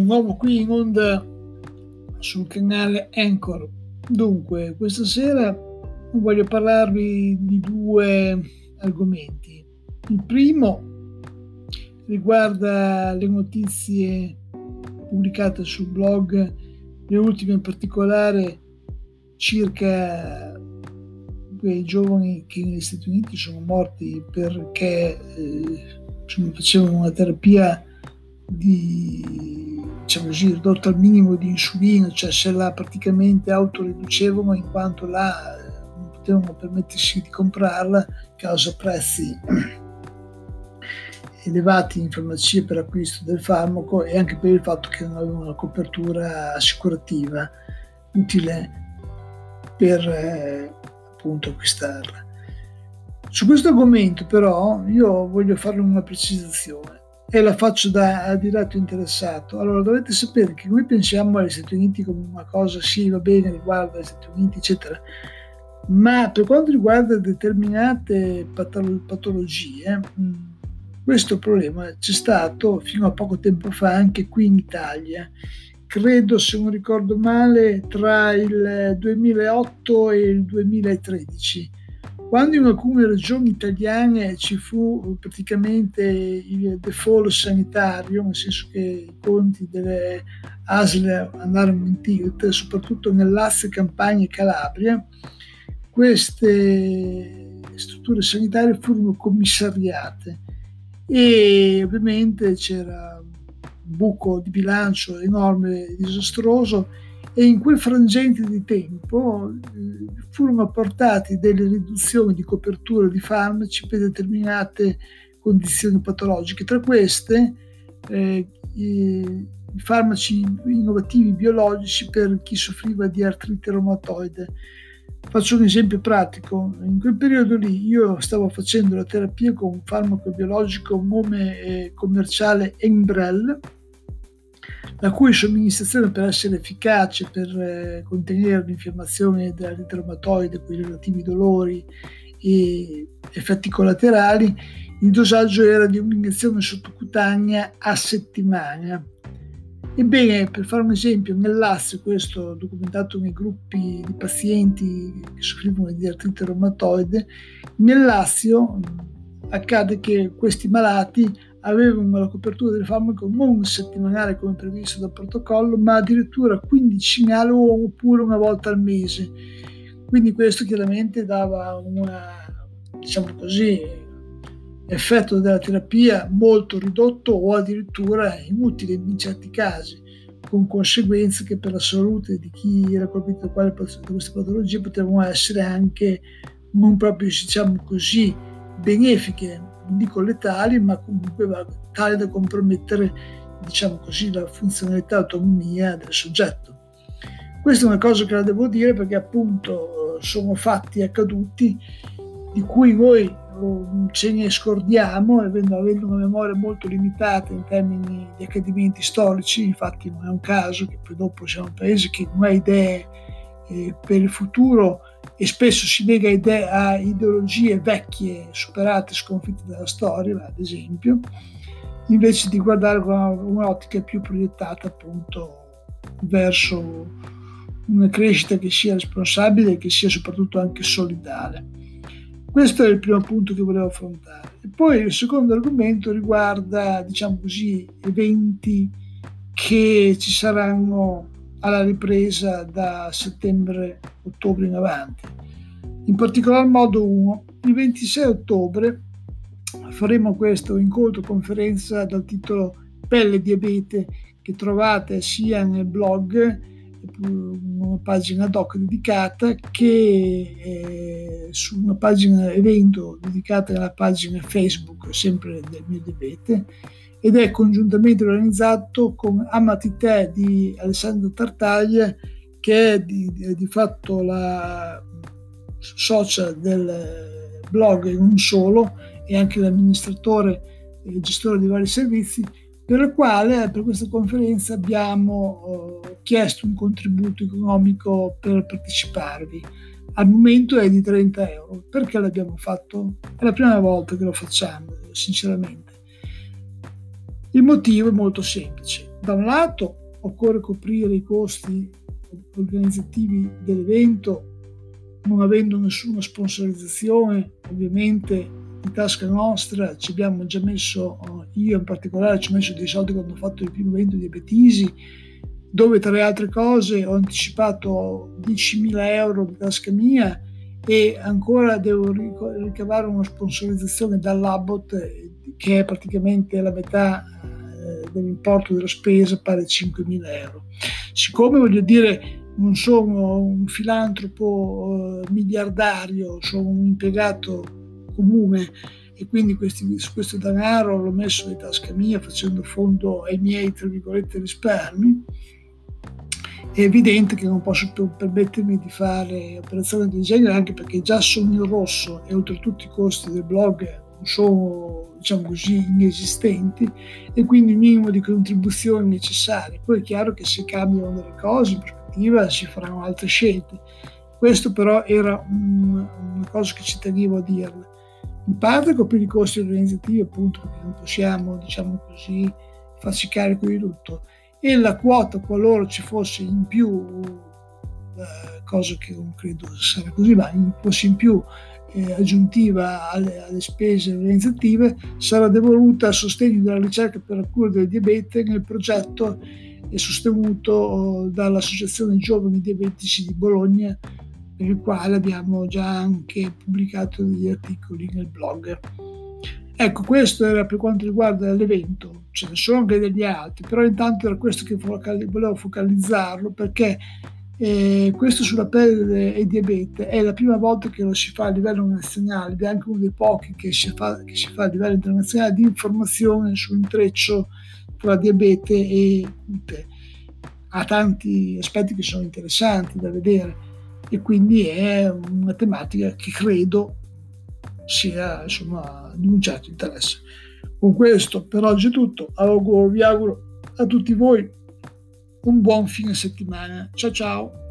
di nuovo qui in onda sul canale Anchor. Dunque, questa sera voglio parlarvi di due argomenti. Il primo riguarda le notizie pubblicate sul blog, le ultime in particolare circa quei giovani che negli Stati Uniti sono morti perché eh, facevano una terapia di, diciamo così, ridotto al minimo di insulina, cioè se la praticamente autoriducevano in quanto là eh, non potevano permettersi di comprarla causa prezzi elevati in farmacia per acquisto del farmaco e anche per il fatto che non avevano una copertura assicurativa utile per eh, appunto acquistarla. Su questo argomento però io voglio fare una precisazione e la faccio da diretto interessato. Allora dovete sapere che noi pensiamo agli Stati Uniti come una cosa, sì, va bene, riguarda gli Stati Uniti, eccetera, ma per quanto riguarda determinate patologie, mm, questo problema c'è stato fino a poco tempo fa anche qui in Italia. Credo, se non ricordo male, tra il 2008 e il 2013 quando in alcune regioni italiane ci fu praticamente il default sanitario, nel senso che i conti delle ASL andarono in tilt, soprattutto nel Lazio, Campania e Calabria, queste strutture sanitarie furono commissariate e ovviamente c'era un buco di bilancio enorme e disastroso e in quel frangente di tempo eh, furono apportate delle riduzioni di copertura di farmaci per determinate condizioni patologiche. Tra queste eh, i farmaci innovativi biologici per chi soffriva di artrite reumatoide. Faccio un esempio pratico. In quel periodo lì io stavo facendo la terapia con un farmaco biologico nome eh, commerciale Embrel, la cui somministrazione per essere efficace per eh, contenere l'infiammazione della reumatoide con i relativi dolori e effetti collaterali, il dosaggio era di un'iniezione sottocutanea a settimana. Ebbene, per fare un esempio, nel Lazio, questo documentato nei gruppi di pazienti che soffrivano di artrite reumatoide, nel Lazio accade che questi malati avevano la copertura del farmaco non settimanale come previsto dal protocollo, ma addirittura quindicinale oppure una volta al mese. Quindi questo chiaramente dava un diciamo così, effetto della terapia molto ridotto o addirittura inutile in certi casi, con conseguenze che per la salute di chi era colpito da queste patologie potevano essere anche non proprio diciamo così benefiche dico letali, ma comunque tale da compromettere, diciamo così, la funzionalità l'autonomia del soggetto. Questa è una cosa che la devo dire perché appunto sono fatti accaduti di cui noi ce ne scordiamo, avendo, avendo una memoria molto limitata in termini di accadimenti storici, infatti non è un caso che poi dopo siamo un paese che non ha idee eh, per il futuro e spesso si lega idee, a ideologie vecchie, superate, sconfitte dalla storia, ad esempio, invece di guardare con un'ottica più proiettata appunto verso una crescita che sia responsabile e che sia soprattutto anche solidale. Questo è il primo punto che volevo affrontare. E poi il secondo argomento riguarda, diciamo così, eventi che ci saranno alla ripresa da settembre-ottobre in avanti. In particolar modo uno, il 26 ottobre faremo questo incontro conferenza dal titolo Pelle Diabete che trovate sia nel blog una pagina doc dedicata che eh, su una pagina evento dedicata alla pagina Facebook sempre del mio diabete ed è congiuntamente organizzato con Amati Te di Alessandro Tartaglia che è di, di, fatto la socia del blog in un solo e anche l'amministratore e gestore di vari servizi per il quale per questa conferenza abbiamo eh, chiesto un contributo economico per parteciparvi. Al momento è di 30 euro. Perché l'abbiamo fatto? È la prima volta che lo facciamo, sinceramente. Il motivo è molto semplice. Da un lato occorre coprire i costi organizzativi dell'evento non avendo nessuna sponsorizzazione ovviamente in tasca nostra ci abbiamo già messo io in particolare ci ho messo dei soldi quando ho fatto il primo evento di Betisi dove tra le altre cose ho anticipato 10.000 euro di tasca mia e ancora devo ricavare una sponsorizzazione dall'Abbot che è praticamente la metà eh, dell'importo della spesa, pari a 5.000 euro. Siccome voglio dire non sono un filantropo eh, miliardario, sono un impiegato comune e quindi questi, questo denaro l'ho messo in tasca mia facendo fondo ai miei, tra virgolette, risparmi, è evidente che non posso più permettermi di fare operazioni del genere anche perché già sono in rosso e oltretutto i costi del blog sono diciamo così inesistenti e quindi il minimo di contribuzioni necessarie. Poi è chiaro che se cambiano delle cose in prospettiva si faranno altre scelte. Questo però era un, una cosa che ci tenevo a dirle. In parte coprire i costi organizzativi appunto perché non possiamo diciamo così farci carico di tutto e la quota qualora ci fosse in più, eh, cosa che non credo sarà così, ma fosse in più eh, aggiuntiva alle, alle, spese organizzative, sarà devoluta a sostegno della ricerca per la cura del diabete nel progetto sostenuto dall'Associazione Giovani Diabetici di Bologna, per il quale abbiamo già anche pubblicato degli articoli nel blog. Ecco, questo era per quanto riguarda l'evento, ce ne sono anche degli altri, però intanto era questo che volevo focalizzarlo perché eh, questo sulla pelle e diabete è la prima volta che lo si fa a livello nazionale ed è anche uno dei pochi che si fa, che si fa a livello internazionale di informazione sull'intreccio tra diabete e cute. Ha tanti aspetti che sono interessanti da vedere e quindi è una tematica che credo sia insomma, di un certo interesse. Con questo per oggi è tutto, auguro, vi auguro a tutti voi Um bom fim de semana. Tchau, tchau.